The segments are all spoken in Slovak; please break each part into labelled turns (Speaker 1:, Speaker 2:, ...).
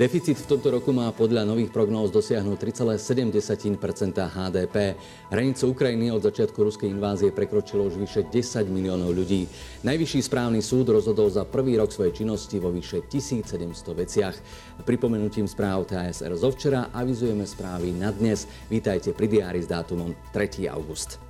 Speaker 1: Deficit v tomto roku má podľa nových prognóz dosiahnuť 3,7 HDP. Hranicu Ukrajiny od začiatku ruskej invázie prekročilo už vyše 10 miliónov ľudí. Najvyšší správny súd rozhodol za prvý rok svojej činnosti vo vyše 1700 veciach. Pripomenutím správ TSR zo včera avizujeme správy na dnes. Vítajte pri diári s dátumom 3. august.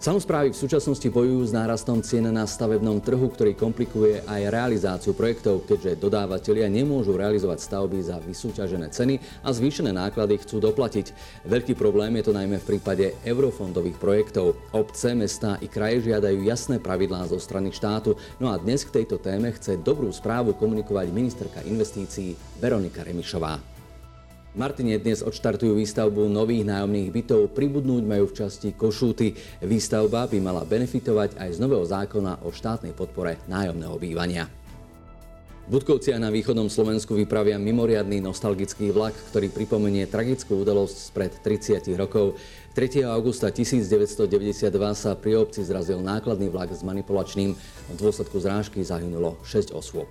Speaker 1: Samozprávy v súčasnosti bojujú s nárastom cien na stavebnom trhu, ktorý komplikuje aj realizáciu projektov, keďže dodávateľia nemôžu realizovať stavby za vysúťažené ceny a zvýšené náklady chcú doplatiť. Veľký problém je to najmä v prípade eurofondových projektov. Obce, mestá i kraje žiadajú jasné pravidlá zo strany štátu. No a dnes k tejto téme chce dobrú správu komunikovať ministerka investícií Veronika Remišová. Martine dnes odštartujú výstavbu nových nájomných bytov, pribudnúť majú v časti Košúty. Výstavba by mala benefitovať aj z nového zákona o štátnej podpore nájomného bývania. Budkovcia na východnom Slovensku vypravia mimoriadný nostalgický vlak, ktorý pripomenie tragickú udalosť spred 30 rokov. 3. augusta 1992 sa pri obci zrazil nákladný vlak s manipulačným. V dôsledku zrážky zahynulo 6 osôb.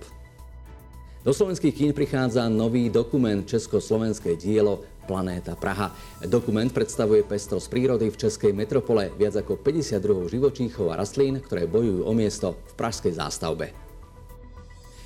Speaker 1: Do slovenských kín prichádza nový dokument Československé dielo Planéta Praha. Dokument predstavuje pestrosť prírody v českej metropole, viac ako 50 druhov živočíchov a rastlín, ktoré bojujú o miesto v pražskej zástavbe.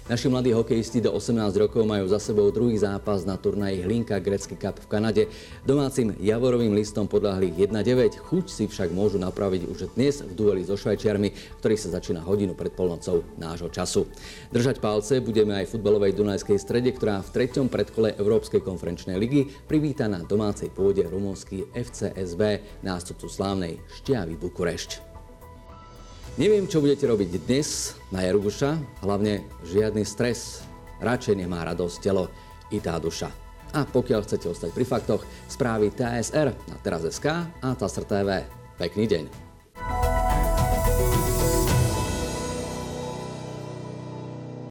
Speaker 1: Naši mladí hokejisti do 18 rokov majú za sebou druhý zápas na turnaji Hlinka Grecky Cup v Kanade. Domácim Javorovým listom podľahli 1-9, chuť si však môžu napraviť už dnes v dueli so Švajčiarmi, ktorý sa začína hodinu pred polnocou nášho času. Držať palce budeme aj futbalovej Dunajskej strede, ktorá v treťom predkole Európskej konferenčnej ligy privíta na domácej pôde rumunský FCSB nástupcu slávnej Štiavy Bukurešť. Neviem, čo budete robiť dnes na Jaruguša, hlavne žiadny stres. Radšej nemá radosť telo i tá duša. A pokiaľ chcete ostať pri faktoch, správy TSR na teraz.sk a TASR TV. Pekný deň.